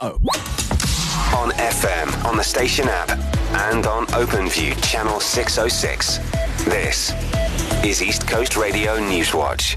Oh. On FM, on the station app, and on OpenView channel 606. This is East Coast Radio Newswatch.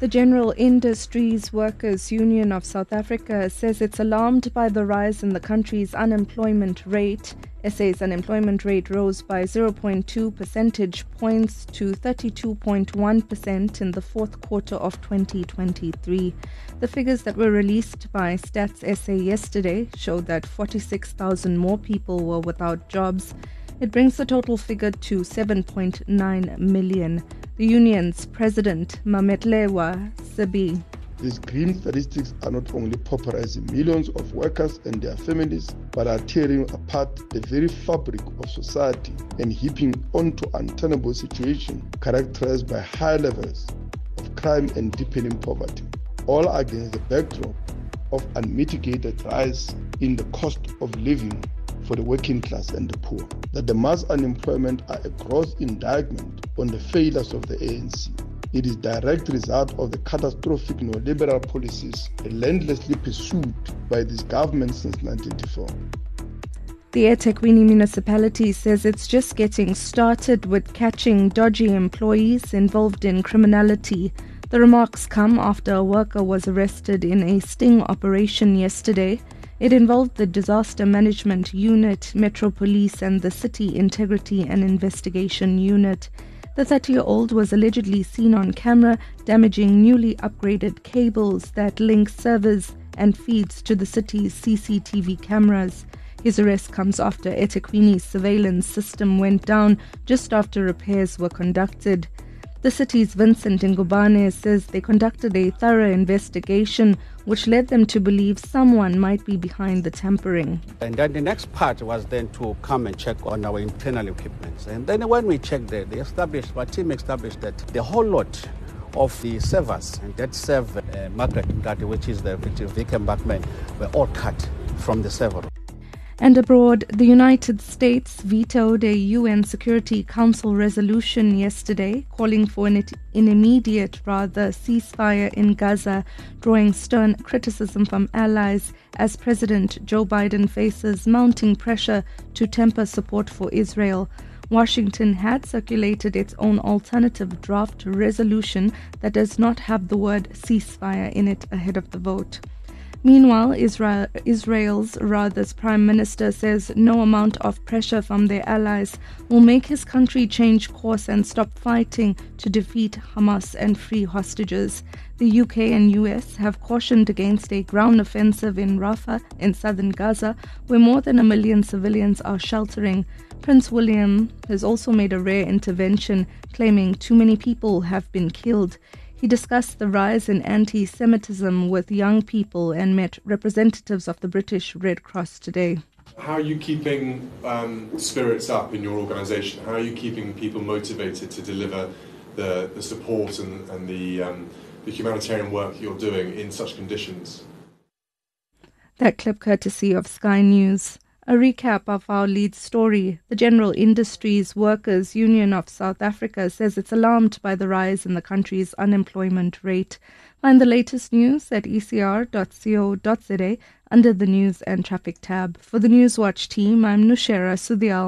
The General Industries Workers Union of South Africa says it's alarmed by the rise in the country's unemployment rate. SA's unemployment rate rose by 0.2 percentage points to 32.1% in the fourth quarter of 2023. The figures that were released by Stats SA yesterday showed that 46,000 more people were without jobs. It brings the total figure to 7.9 million. The union's president, Mametlwe Sebei. These grim statistics are not only pauperizing millions of workers and their families, but are tearing apart the very fabric of society and heaping onto untenable situation characterized by high levels of crime and deepening poverty, all against the backdrop of unmitigated rise in the cost of living for the working class and the poor. That the mass unemployment are a gross indictment on the failures of the ANC. It is direct result of the catastrophic neoliberal policies relentlessly pursued by this government since 1994. The eThekwini municipality says it's just getting started with catching dodgy employees involved in criminality. The remarks come after a worker was arrested in a sting operation yesterday. It involved the Disaster Management Unit, Metro Police, and the City Integrity and Investigation Unit. The 30 year old was allegedly seen on camera damaging newly upgraded cables that link servers and feeds to the city's CCTV cameras. His arrest comes after eThekwini's surveillance system went down just after repairs were conducted. The city's Vincent Ngubane says they conducted a thorough investigation which led them to believe someone might be behind the tampering. And then the next part was then to come and check on our internal equipment. And then when we checked there, they established, our team established that the whole lot of the servers and that serve uh, Margaret Mncadi, which is the Vic embankment, were all cut from the server. And abroad, the United States vetoed a UN Security Council resolution yesterday calling for an, an, immediate, rather, ceasefire in Gaza, drawing stern criticism from allies as President Joe Biden faces mounting pressure to temper support for Israel. Washington had circulated its own alternative draft resolution that does not have the word ceasefire in it ahead of the vote. Meanwhile, Israel, Israel's Rather's prime minister says no amount of pressure from their allies will make his country change course and stop fighting to defeat Hamas and free hostages. The UK and US have cautioned against a ground offensive in Rafah in southern Gaza, where more than a million civilians are sheltering. Prince William has also made a rare intervention, claiming too many people have been killed. He discussed the rise in anti Semitism with young people and met representatives of the British Red Cross today. How are you keeping um, spirits up in your organisation? How are you keeping people motivated to deliver the, the support and, and the, um, the humanitarian work you're doing in such conditions? That clip courtesy of Sky News. A recap of our lead story. The General Industries Workers Union of South Africa says it's alarmed by the rise in the country's unemployment rate. Find the latest news at ecr.co.za under the News and Traffic tab. For the Newswatch team, I'm Nushera Sudial.